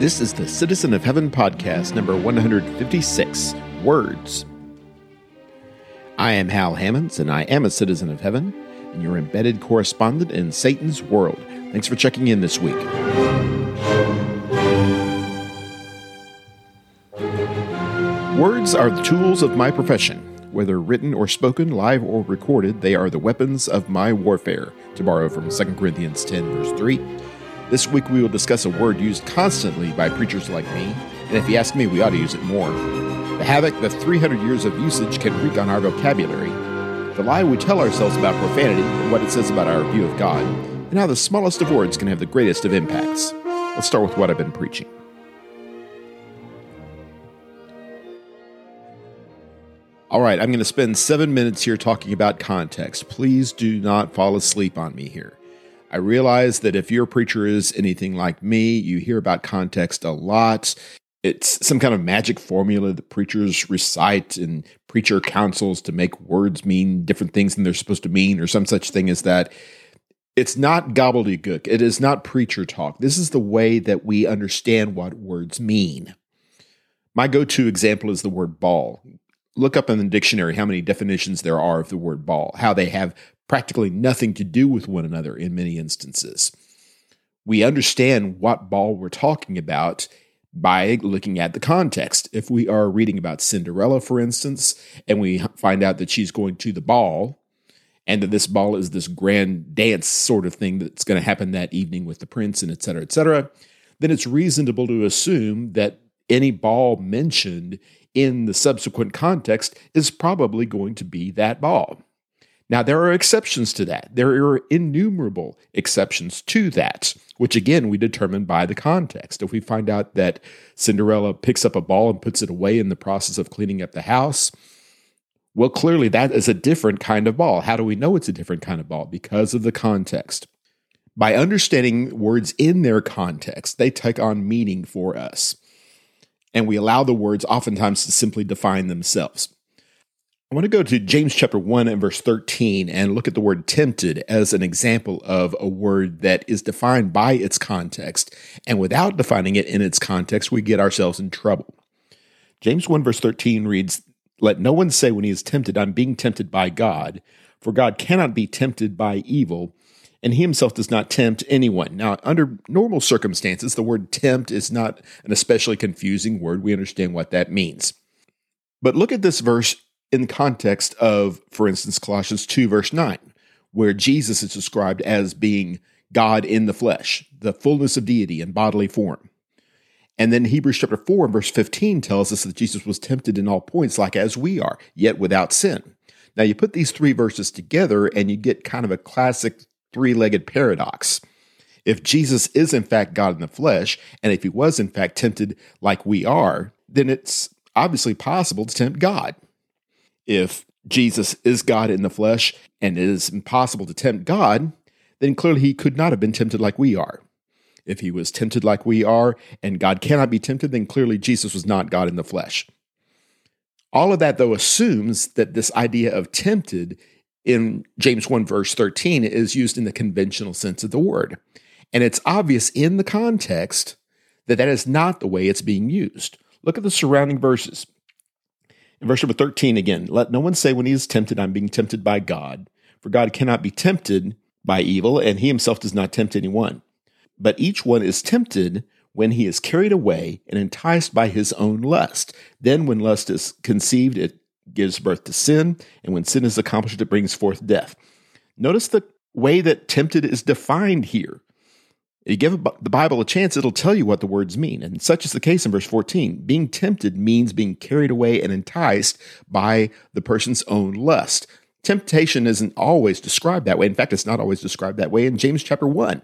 This is the Citizen of Heaven podcast, number 156 Words. I am Hal Hammons, and I am a citizen of heaven, and your embedded correspondent in Satan's world. Thanks for checking in this week. Words are the tools of my profession. Whether written or spoken, live or recorded, they are the weapons of my warfare, to borrow from 2 Corinthians 10, verse 3. This week we will discuss a word used constantly by preachers like me, and if you ask me, we ought to use it more. The havoc that 300 years of usage can wreak on our vocabulary, the lie we tell ourselves about profanity and what it says about our view of God, and how the smallest of words can have the greatest of impacts. Let's start with what I've been preaching. All right, I'm going to spend seven minutes here talking about context. Please do not fall asleep on me here. I realize that if your preacher is anything like me, you hear about context a lot. It's some kind of magic formula that preachers recite and preacher counsels to make words mean different things than they're supposed to mean, or some such thing as that. It's not gobbledygook. It is not preacher talk. This is the way that we understand what words mean. My go to example is the word ball. Look up in the dictionary how many definitions there are of the word ball, how they have practically nothing to do with one another in many instances. We understand what ball we're talking about by looking at the context. If we are reading about Cinderella, for instance, and we find out that she's going to the ball, and that this ball is this grand dance sort of thing that's going to happen that evening with the prince and et cetera, et cetera, then it's reasonable to assume that any ball mentioned in the subsequent context is probably going to be that ball. Now, there are exceptions to that. There are innumerable exceptions to that, which again we determine by the context. If we find out that Cinderella picks up a ball and puts it away in the process of cleaning up the house, well, clearly that is a different kind of ball. How do we know it's a different kind of ball? Because of the context. By understanding words in their context, they take on meaning for us. And we allow the words oftentimes to simply define themselves. I want to go to James chapter 1 and verse 13 and look at the word tempted as an example of a word that is defined by its context. And without defining it in its context, we get ourselves in trouble. James 1 verse 13 reads, Let no one say when he is tempted, I'm being tempted by God, for God cannot be tempted by evil, and he himself does not tempt anyone. Now, under normal circumstances, the word tempt is not an especially confusing word. We understand what that means. But look at this verse in the context of, for instance, Colossians 2, verse 9, where Jesus is described as being God in the flesh, the fullness of deity in bodily form. And then Hebrews chapter 4 verse 15 tells us that Jesus was tempted in all points like as we are, yet without sin. Now you put these three verses together and you get kind of a classic three-legged paradox. If Jesus is in fact God in the flesh, and if he was in fact tempted like we are, then it's obviously possible to tempt God if Jesus is God in the flesh and it is impossible to tempt God, then clearly he could not have been tempted like we are. If he was tempted like we are and God cannot be tempted, then clearly Jesus was not God in the flesh. All of that, though, assumes that this idea of tempted in James 1, verse 13, is used in the conventional sense of the word. And it's obvious in the context that that is not the way it's being used. Look at the surrounding verses. Verse number 13 again, let no one say when he is tempted, I'm being tempted by God. For God cannot be tempted by evil, and he himself does not tempt anyone. But each one is tempted when he is carried away and enticed by his own lust. Then, when lust is conceived, it gives birth to sin, and when sin is accomplished, it brings forth death. Notice the way that tempted is defined here. You give the Bible a chance, it'll tell you what the words mean. And such is the case in verse 14. Being tempted means being carried away and enticed by the person's own lust. Temptation isn't always described that way. In fact, it's not always described that way in James chapter 1.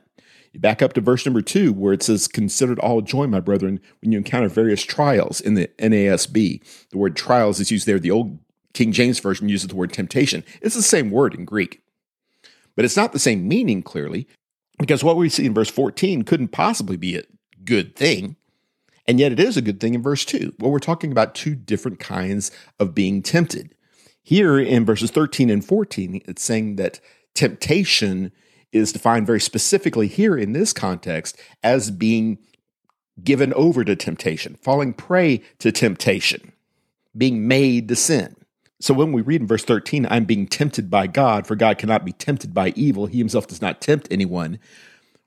You back up to verse number 2, where it says, Consider it all joy, my brethren, when you encounter various trials in the NASB. The word trials is used there. The old King James Version uses the word temptation. It's the same word in Greek. But it's not the same meaning, clearly, because what we see in verse 14 couldn't possibly be a good thing. And yet it is a good thing in verse 2. Well, we're talking about two different kinds of being tempted. Here in verses 13 and 14, it's saying that temptation is defined very specifically here in this context as being given over to temptation, falling prey to temptation, being made to sin. So when we read in verse 13, I'm being tempted by God, for God cannot be tempted by evil. He himself does not tempt anyone.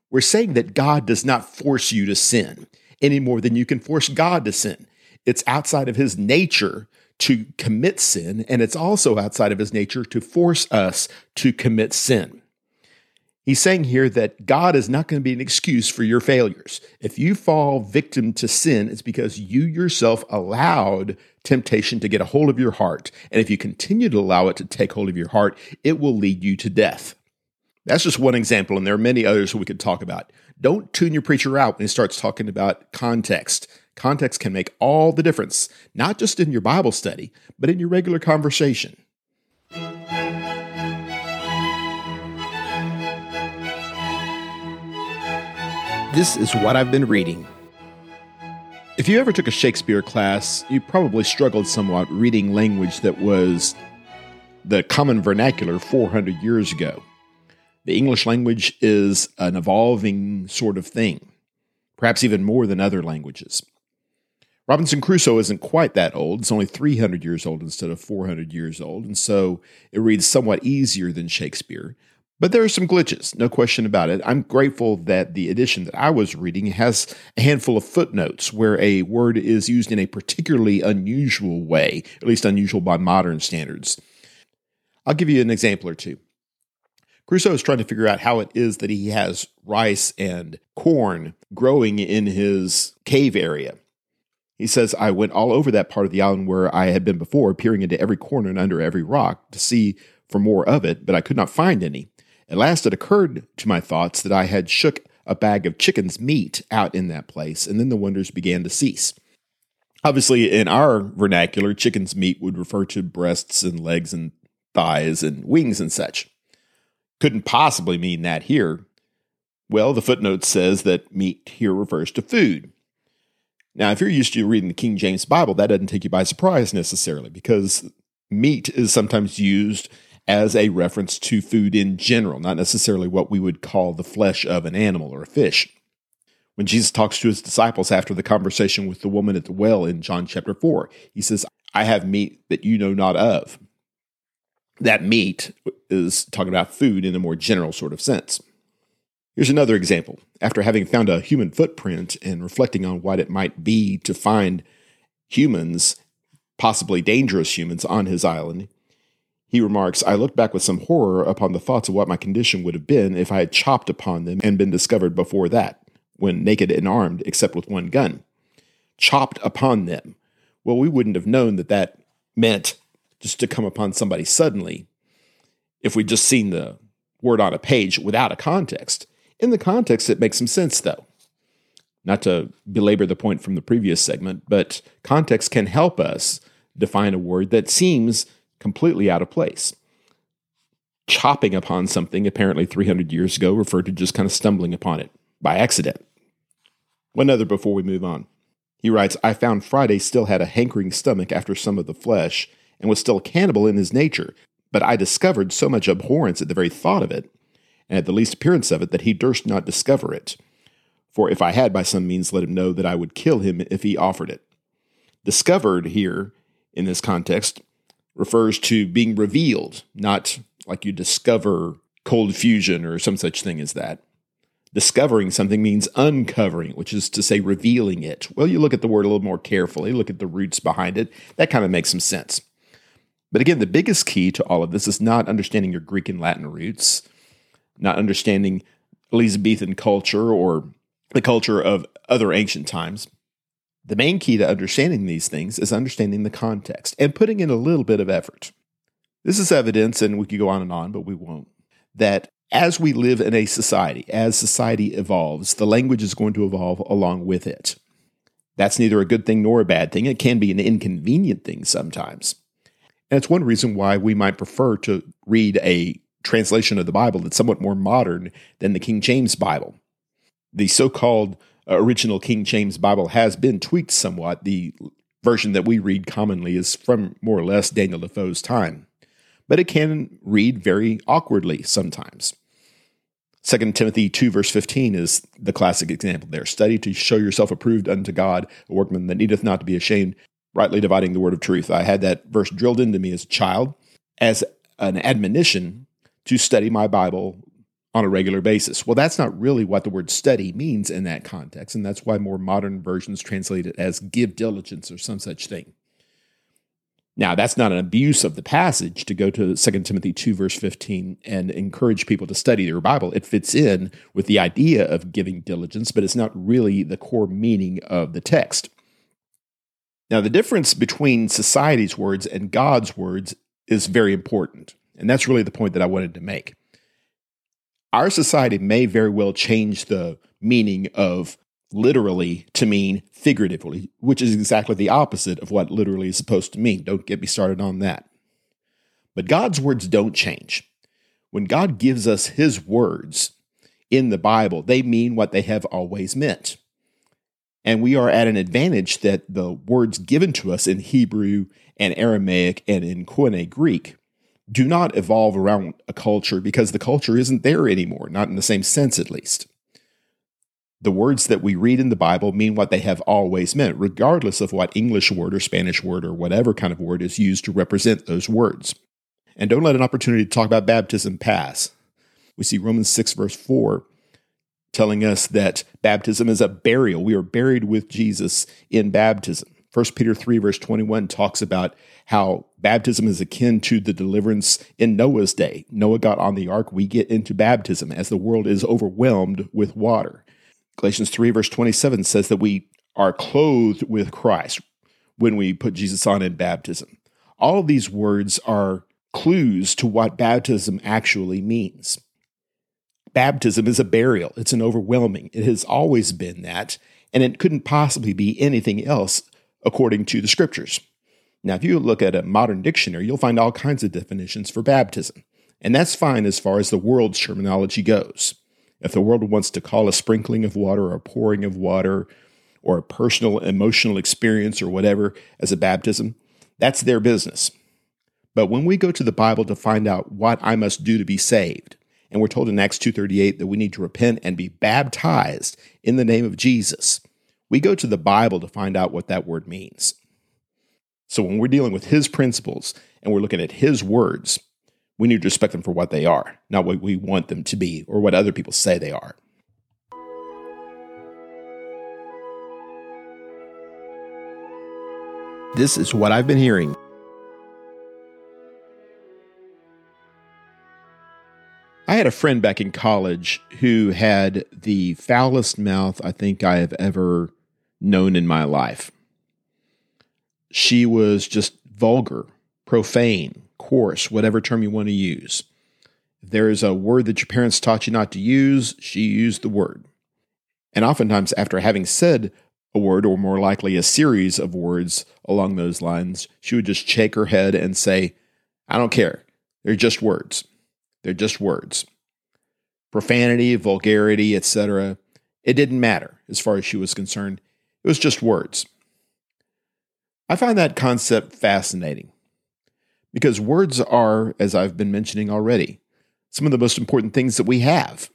We're saying that God does not force you to sin any more than you can force God to sin. It's outside of his nature to commit sin, and it's also outside of his nature to force us to commit sin. He's saying here that God is not going to be an excuse for your failures. If you fall victim to sin, it's because you yourself allowed temptation to get a hold of your heart. And if you continue to allow it to take hold of your heart, it will lead you to death. That's just one example, and there are many others we could talk about. Don't tune your preacher out when he starts talking about context. Context can make all the difference, not just in your Bible study, but in your regular conversation. This is what I've been reading. If you ever took a Shakespeare class, you probably struggled somewhat reading language that was the common vernacular 400 years ago. The English language is an evolving sort of thing, perhaps even more than other languages. Robinson Crusoe isn't quite that old. It's only 300 years old instead of 400 years old, and so it reads somewhat easier than Shakespeare. But there are some glitches, no question about it. I'm grateful that the edition that I was reading has a handful of footnotes where a word is used in a particularly unusual way, at least unusual by modern standards. I'll give you an example or two. Crusoe is trying to figure out how it is that he has rice and corn growing in his cave area. He says, I went all over that part of the island where I had been before, peering into every corner and under every rock to see for more of it, but I could not find any. At last it occurred to my thoughts that I had shook a bag of chicken's meat out in that place, and then the wonders began to cease. Obviously, in our vernacular, chicken's meat would refer to breasts and legs and thighs and wings and such. Couldn't possibly mean that here. Well, the footnote says that meat here refers to food. Now, if you're used to reading the King James Bible, that doesn't take you by surprise necessarily because meat is sometimes used as a reference to food in general, not necessarily what we would call the flesh of an animal or a fish. When Jesus talks to his disciples after the conversation with the woman at the well in John chapter 4, he says, I have meat that you know not of. That meat is talking about food in a more general sort of sense. Here's another example. After having found a human footprint and reflecting on what it might be to find humans, possibly dangerous humans, on his island, he remarks, I look back with some horror upon the thoughts of what my condition would have been if I had chopped upon them and been discovered before that, when naked and armed, except with one gun. Chopped upon them. Well, we wouldn't have known that that meant just to come upon somebody suddenly if we'd just seen the word on a page without a context. In the context, it makes some sense, though. Not to belabor the point from the previous segment, but context can help us define a word that seems completely out of place. Chopping upon something apparently 300 years ago referred to just kind of stumbling upon it by accident. One other before we move on. He writes, I found Friday still had a hankering stomach after some of the flesh and was still cannibal in his nature, but I discovered so much abhorrence at the very thought of it, and at the least appearance of it, that he durst not discover it. For if I had by some means let him know that I would kill him if he offered it. Discovered here, in this context, refers to being revealed, not like you discover cold fusion or some such thing as that. Discovering something means uncovering, which is to say revealing it. Well, you look at the word a little more carefully, look at the roots behind it. That kind of makes some sense. But again, the biggest key to all of this is not understanding your Greek and Latin roots, not understanding Elizabethan culture or the culture of other ancient times, the main key to understanding these things is understanding the context and putting in a little bit of effort. This is evidence, and we could go on and on, but we won't, that as we live in a society, as society evolves, the language is going to evolve along with it. That's neither a good thing nor a bad thing. It can be an inconvenient thing sometimes. And it's one reason why we might prefer to read a translation of the Bible that's somewhat more modern than the King James Bible. The so called Uh, original King James Bible has been tweaked somewhat. The version that we read commonly is from more or less Daniel Defoe's time, but it can read very awkwardly sometimes. 2 Timothy 2, verse 15 is the classic example there. Study to show yourself approved unto God, a workman that needeth not to be ashamed, rightly dividing the word of truth. I had that verse drilled into me as a child as an admonition to study my Bible on a regular basis. Well, that's not really what the word study means in that context, and that's why more modern versions translate it as give diligence or some such thing. Now, that's not an abuse of the passage to go to 2 Timothy 2, verse 15, and encourage people to study their Bible. It fits in with the idea of giving diligence, but it's not really the core meaning of the text. Now, the difference between society's words and God's words is very important. And that's really the point that I wanted to make. Our society may very well change the meaning of literally to mean figuratively, which is exactly the opposite of what literally is supposed to mean. Don't get me started on that. But God's words don't change. When God gives us his words in the Bible, they mean what they have always meant. And we are at an advantage that the words given to us in Hebrew and Aramaic and in Koine Greek do not evolve around a culture because the culture isn't there anymore, not in the same sense at least. The words that we read in the Bible mean what they have always meant, regardless of what English word or Spanish word or whatever kind of word is used to represent those words. And don't let an opportunity to talk about baptism pass. We see Romans 6, verse 4 telling us that baptism is a burial. We are buried with Jesus in baptism. 1 Peter 3, verse 21 talks about how baptism is akin to the deliverance in Noah's day. Noah got on the ark, we get into baptism as the world is overwhelmed with water. Galatians 3, verse 27 says that we are clothed with Christ when we put Jesus on in baptism. All of these words are clues to what baptism actually means baptism is a burial. It's an overwhelming. It has always been that, and it couldn't possibly be anything else according to the scriptures. Now, if you look at a modern dictionary, you'll find all kinds of definitions for baptism, and that's fine as far as the world's terminology goes. If the world wants to call a sprinkling of water or a pouring of water or a personal emotional experience or whatever as a baptism, that's their business. But when we go to the Bible to find out what I must do to be saved, and we're told in Acts 2:38 that we need to repent and be baptized in the name of Jesus. We go to the Bible to find out what that word means. So when we're dealing with his principles and we're looking at his words, we need to respect them for what they are, not what we want them to be or what other people say they are. This is what I've been hearing I had a friend back in college who had the foulest mouth I think I have ever known in my life. She was just vulgar, profane, coarse, whatever term you want to use. There is a word that your parents taught you not to use, she used the word. And oftentimes, after having said a word, or more likely a series of words along those lines, she would just shake her head and say, I don't care. They're just words. They're just words. Profanity, vulgarity, etc. It didn't matter as far as she was concerned. It was just words. I find that concept fascinating because words are, as I've been mentioning already, some of the most important things that we have.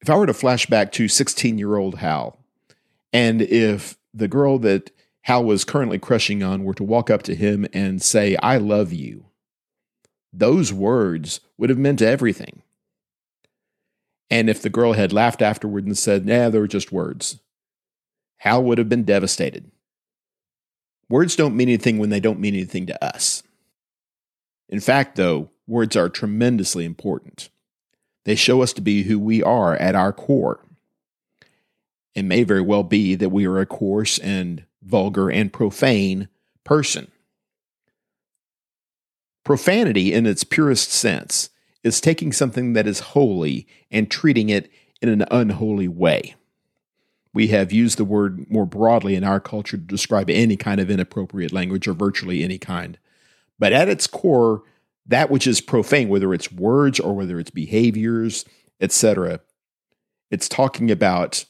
If I were to flash back to 16 year old Hal, and if the girl that Hal was currently crushing on were to walk up to him and say, I love you, those words would have meant everything. And if the girl had laughed afterward and said, nah, they were just words, Hal would have been devastated. Words don't mean anything when they don't mean anything to us. In fact, though, words are tremendously important. They show us to be who we are at our core. It may very well be that we are a coarse and vulgar and profane person. Profanity, in its purest sense, is taking something that is holy and treating it in an unholy way. We have used the word more broadly in our culture to describe any kind of inappropriate language or virtually any kind. But at its core, that which is profane, whether it's words or whether it's behaviors, etc., it's talking about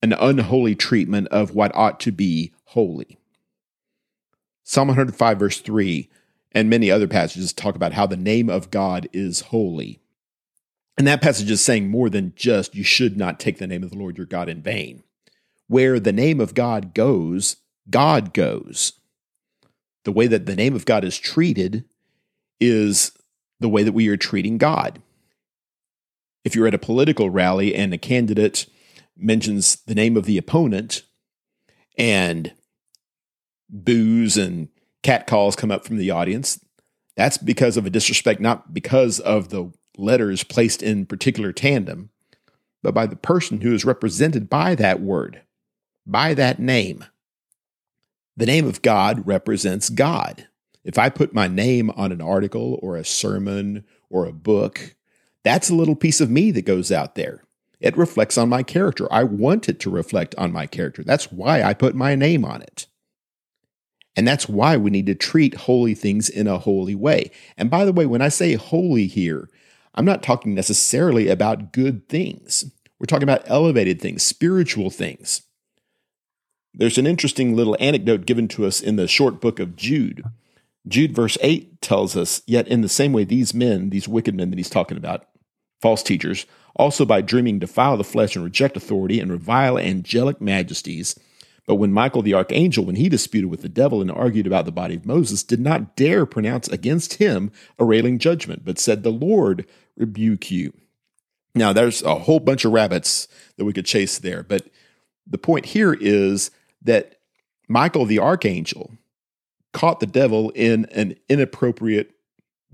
an unholy treatment of what ought to be holy. Psalm 105, verse 3 and many other passages talk about how the name of God is holy. And that passage is saying more than just you should not take the name of the Lord your God in vain. Where the name of God goes, God goes. The way that the name of God is treated is the way that we are treating God. If you're at a political rally and a candidate mentions the name of the opponent and boos and catcalls come up from the audience, that's because of a disrespect, not because of the letters placed in particular tandem, but by the person who is represented by that word, by that name. The name of God represents God. If I put my name on an article or a sermon or a book, that's a little piece of me that goes out there. It reflects on my character. I want it to reflect on my character. That's why I put my name on it. And that's why we need to treat holy things in a holy way. And by the way, when I say holy here, I'm not talking necessarily about good things. We're talking about elevated things, spiritual things. There's an interesting little anecdote given to us in the short book of Jude. Jude, verse 8, tells us, Yet in the same way, these men, these wicked men that he's talking about, false teachers, also by dreaming defile the flesh and reject authority and revile angelic majesties. But when Michael the archangel, when he disputed with the devil and argued about the body of Moses, did not dare pronounce against him a railing judgment, but said, The Lord rebuke you. Now, there's a whole bunch of rabbits that we could chase there, but the point here is that Michael the archangel caught the devil in an inappropriate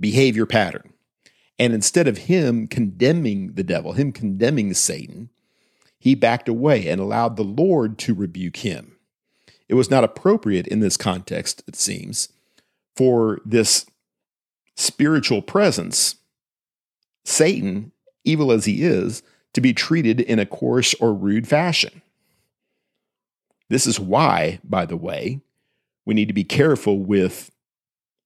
behavior pattern. And instead of him condemning the devil, him condemning Satan, he backed away and allowed the Lord to rebuke him. It was not appropriate in this context, it seems, for this spiritual presence, Satan, evil as he is, to be treated in a coarse or rude fashion. This is why, by the way, we need to be careful with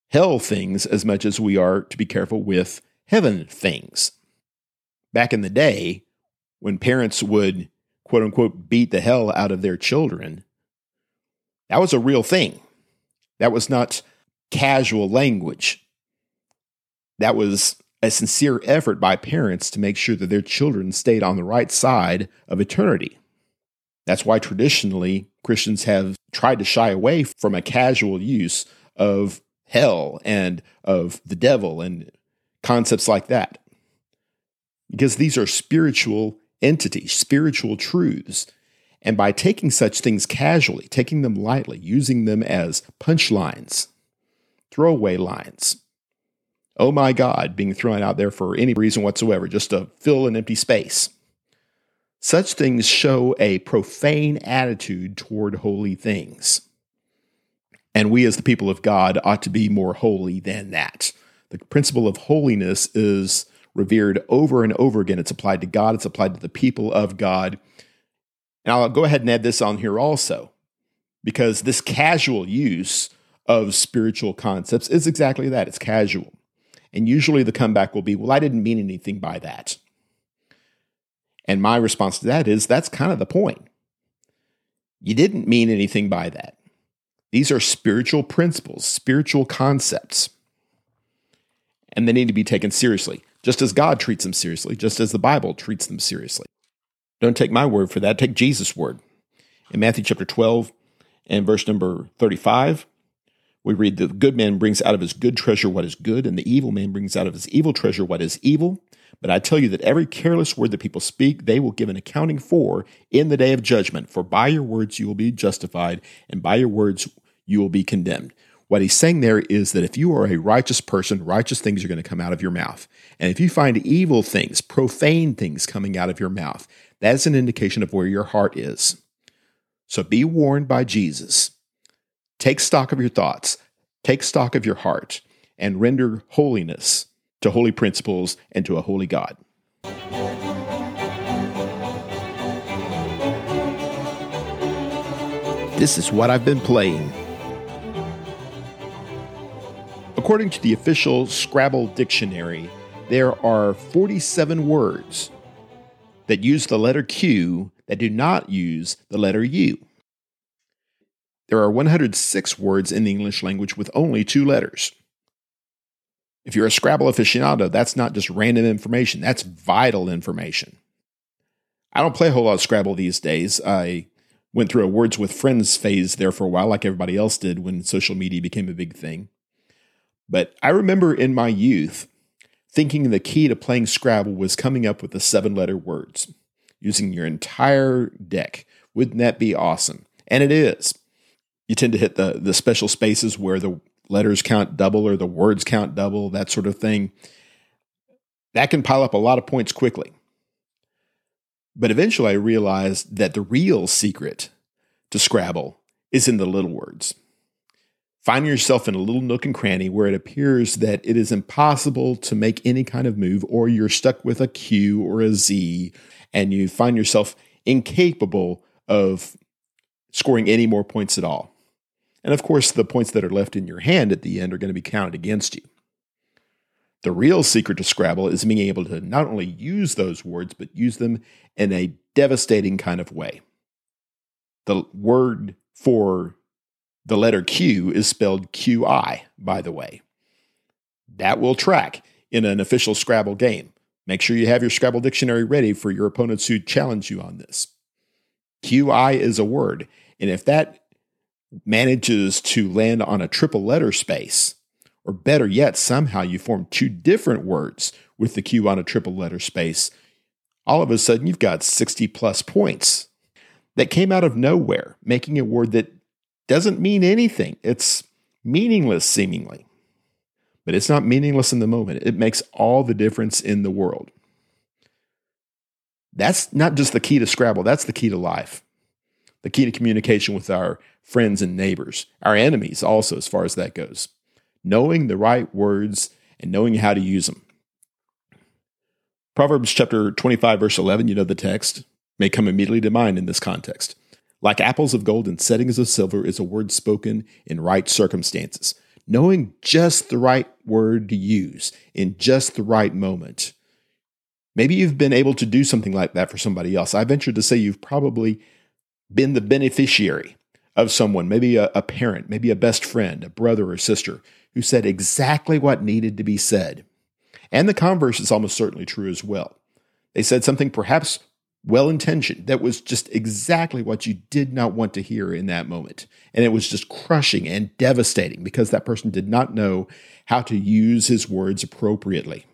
hell things as much as we are to be careful with heaven things. Back in the day, when parents would quote unquote beat the hell out of their children, that was a real thing. That was not casual language. That was a sincere effort by parents to make sure that their children stayed on the right side of eternity. That's why traditionally Christians have tried to shy away from a casual use of hell and of the devil and concepts like that. Because these are spiritual entities, spiritual truths. And by taking such things casually, taking them lightly, using them as punchlines, throwaway lines, oh my God, being thrown out there for any reason whatsoever, just to fill an empty space. Such things show a profane attitude toward holy things. And we, as the people of God, ought to be more holy than that. The principle of holiness is revered over and over again. It's applied to God, it's applied to the people of God. And I'll go ahead and add this on here also, because this casual use of spiritual concepts is exactly that it's casual. And usually the comeback will be, well, I didn't mean anything by that. And my response to that is that's kind of the point. You didn't mean anything by that. These are spiritual principles, spiritual concepts, and they need to be taken seriously, just as God treats them seriously, just as the Bible treats them seriously. Don't take my word for that, take Jesus' word. In Matthew chapter 12 and verse number 35, we read, The good man brings out of his good treasure what is good, and the evil man brings out of his evil treasure what is evil. But I tell you that every careless word that people speak, they will give an accounting for in the day of judgment. For by your words you will be justified, and by your words you will be condemned. What he's saying there is that if you are a righteous person, righteous things are going to come out of your mouth. And if you find evil things, profane things coming out of your mouth, that's an indication of where your heart is. So be warned by Jesus. Take stock of your thoughts, take stock of your heart, and render holiness to holy principles, and to a holy God. This is what I've been playing. According to the official Scrabble dictionary, there are 47 words that use the letter Q that do not use the letter U. There are 106 words in the English language with only two letters. If you're a Scrabble aficionado, that's not just random information, that's vital information. I don't play a whole lot of Scrabble these days. I went through a Words with Friends phase there for a while, like everybody else did when social media became a big thing. But I remember in my youth thinking the key to playing Scrabble was coming up with the seven letter words using your entire deck. Wouldn't that be awesome? And it is. You tend to hit the, the special spaces where the letters count double or the words count double, that sort of thing. That can pile up a lot of points quickly. But eventually I realized that the real secret to Scrabble is in the little words. Find yourself in a little nook and cranny where it appears that it is impossible to make any kind of move, or you're stuck with a Q or a Z, and you find yourself incapable of scoring any more points at all. And of course, the points that are left in your hand at the end are going to be counted against you. The real secret to Scrabble is being able to not only use those words, but use them in a devastating kind of way. The word for the letter Q is spelled QI, by the way. That will track in an official Scrabble game. Make sure you have your Scrabble dictionary ready for your opponents who challenge you on this. QI is a word, and if that manages to land on a triple letter space, or better yet, somehow you form two different words with the Q on a triple letter space, all of a sudden you've got 60 plus points that came out of nowhere, making a word that doesn't mean anything. It's meaningless, seemingly. But it's not meaningless in the moment. It makes all the difference in the world. That's not just the key to Scrabble, that's the key to life. The key to communication with our friends and neighbors, our enemies, also, as far as that goes. Knowing the right words and knowing how to use them. Proverbs chapter 25, verse 11, you know the text, may come immediately to mind in this context. Like apples of gold and settings of silver is a word spoken in right circumstances. Knowing just the right word to use in just the right moment. Maybe you've been able to do something like that for somebody else. I venture to say you've probably been the beneficiary of someone, maybe a, a parent, maybe a best friend, a brother or sister, who said exactly what needed to be said. And the converse is almost certainly true as well. They said something perhaps well intentioned. That was just exactly what you did not want to hear in that moment. And it was just crushing and devastating because that person did not know how to use his words appropriately.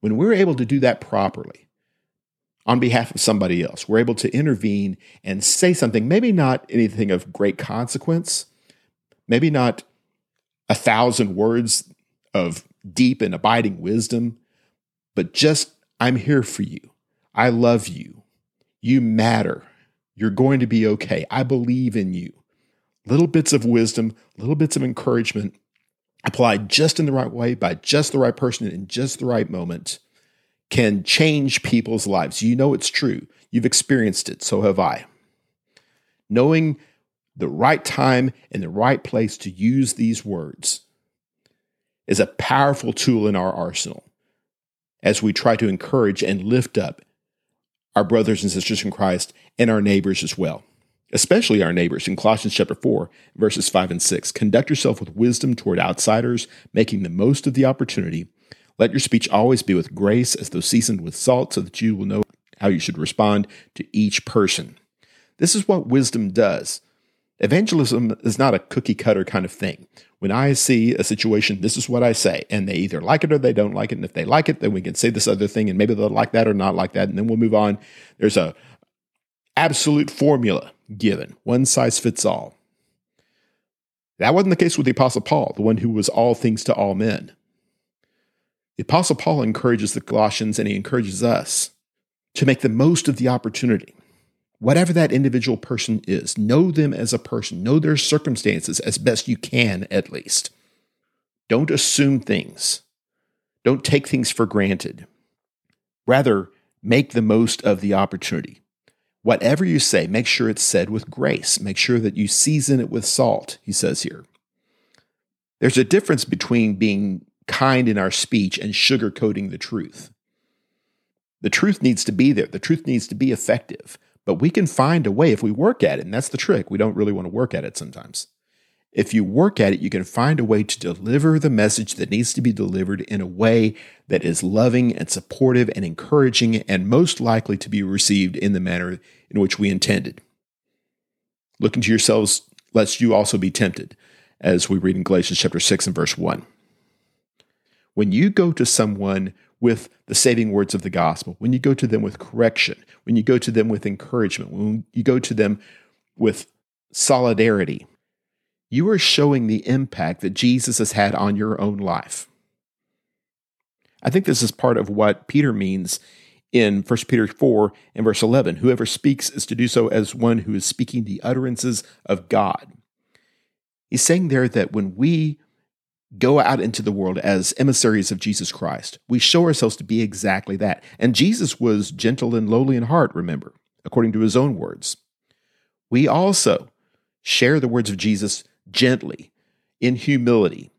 When we're able to do that properly, on behalf of somebody else, we're able to intervene and say something, maybe not anything of great consequence, maybe not a thousand words of deep and abiding wisdom, but just, I'm here for you. I love you. You matter. You're going to be okay. I believe in you. Little bits of wisdom, little bits of encouragement applied just in the right way by just the right person in just the right moment can change people's lives. You know it's true. You've experienced it. So have I. Knowing the right time and the right place to use these words is a powerful tool in our arsenal as we try to encourage and lift up our brothers and sisters in Christ and our neighbors as well, especially our neighbors in Colossians chapter 4, verses 5 and 6. Conduct yourself with wisdom toward outsiders, making the most of the opportunity. Let your speech always be with grace, as though seasoned with salt, so that you will know how you should respond to each person. This is what wisdom does. Evangelism is not a cookie cutter kind of thing. When I see a situation, this is what I say, and they either like it or they don't like it. And if they like it, then we can say this other thing, and maybe they'll like that or not like that, and then we'll move on. There's a absolute formula given, one size fits all. That wasn't the case with the Apostle Paul, the one who was all things to all men. The Apostle Paul encourages the Colossians and he encourages us to make the most of the opportunity whatever that individual person is, know them as a person, know their circumstances as best you can, at least. Don't assume things, don't take things for granted. Rather, make the most of the opportunity. Whatever you say, make sure it's said with grace. Make sure that you season it with salt, he says here. There's a difference between being kind in our speech and sugarcoating the truth. The truth needs to be there, the truth needs to be effective. But we can find a way if we work at it. And that's the trick. We don't really want to work at it sometimes. If you work at it, you can find a way to deliver the message that needs to be delivered in a way that is loving and supportive and encouraging and most likely to be received in the manner in which we intended. Look into yourselves, lest you also be tempted, as we read in Galatians chapter 6 and verse 1. When you go to someone with the saving words of the gospel, when you go to them with correction, when you go to them with encouragement, when you go to them with solidarity, you are showing the impact that Jesus has had on your own life. I think this is part of what Peter means in 1 Peter 4 and verse 11. Whoever speaks is to do so as one who is speaking the utterances of God. He's saying there that when we go out into the world as emissaries of Jesus Christ, we show ourselves to be exactly that. And Jesus was gentle and lowly in heart, remember, according to his own words. We also share the words of Jesus gently, in humility,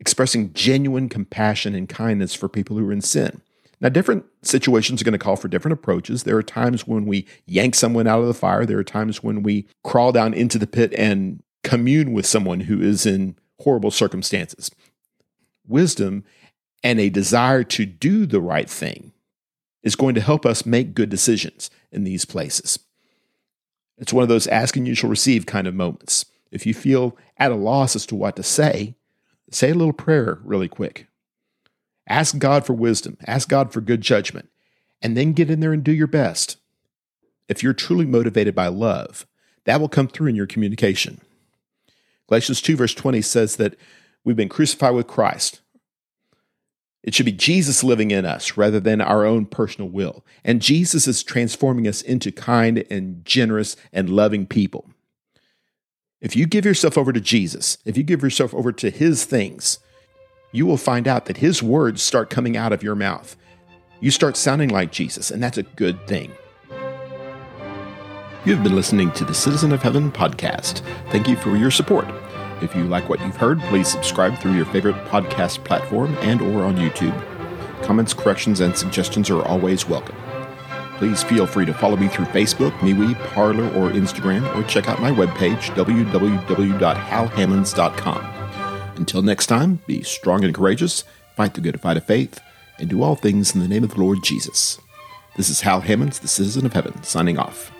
expressing genuine compassion and kindness for people who are in sin. Now, different situations are going to call for different approaches. There are times when we yank someone out of the fire. There are times when we crawl down into the pit and commune with someone who is in horrible circumstances. Wisdom and a desire to do the right thing is going to help us make good decisions in these places. It's one of those ask and you shall receive kind of moments. If you feel at a loss as to what to say, say a little prayer really quick. Ask God for wisdom, ask God for good judgment, and then get in there and do your best. If you're truly motivated by love, that will come through in your communication. Galatians 2, verse 20 says that we've been crucified with Christ. It should be Jesus living in us rather than our own personal will. And Jesus is transforming us into kind and generous and loving people. If you give yourself over to Jesus, if you give yourself over to His things, you will find out that His words start coming out of your mouth. You start sounding like Jesus, and that's a good thing. You have been listening to the Citizen of Heaven podcast. Thank you for your support. If you like what you've heard, please subscribe through your favorite podcast platform and or on YouTube. Comments, corrections, and suggestions are always welcome. Please feel free to follow me through Facebook, MeWe, Parler, or Instagram, or check out my webpage, www.halhammons.com. Until next time, be strong and courageous, fight the good fight of faith, and do all things in the name of the Lord Jesus. This is Hal Hammons, the Citizen of Heaven, signing off.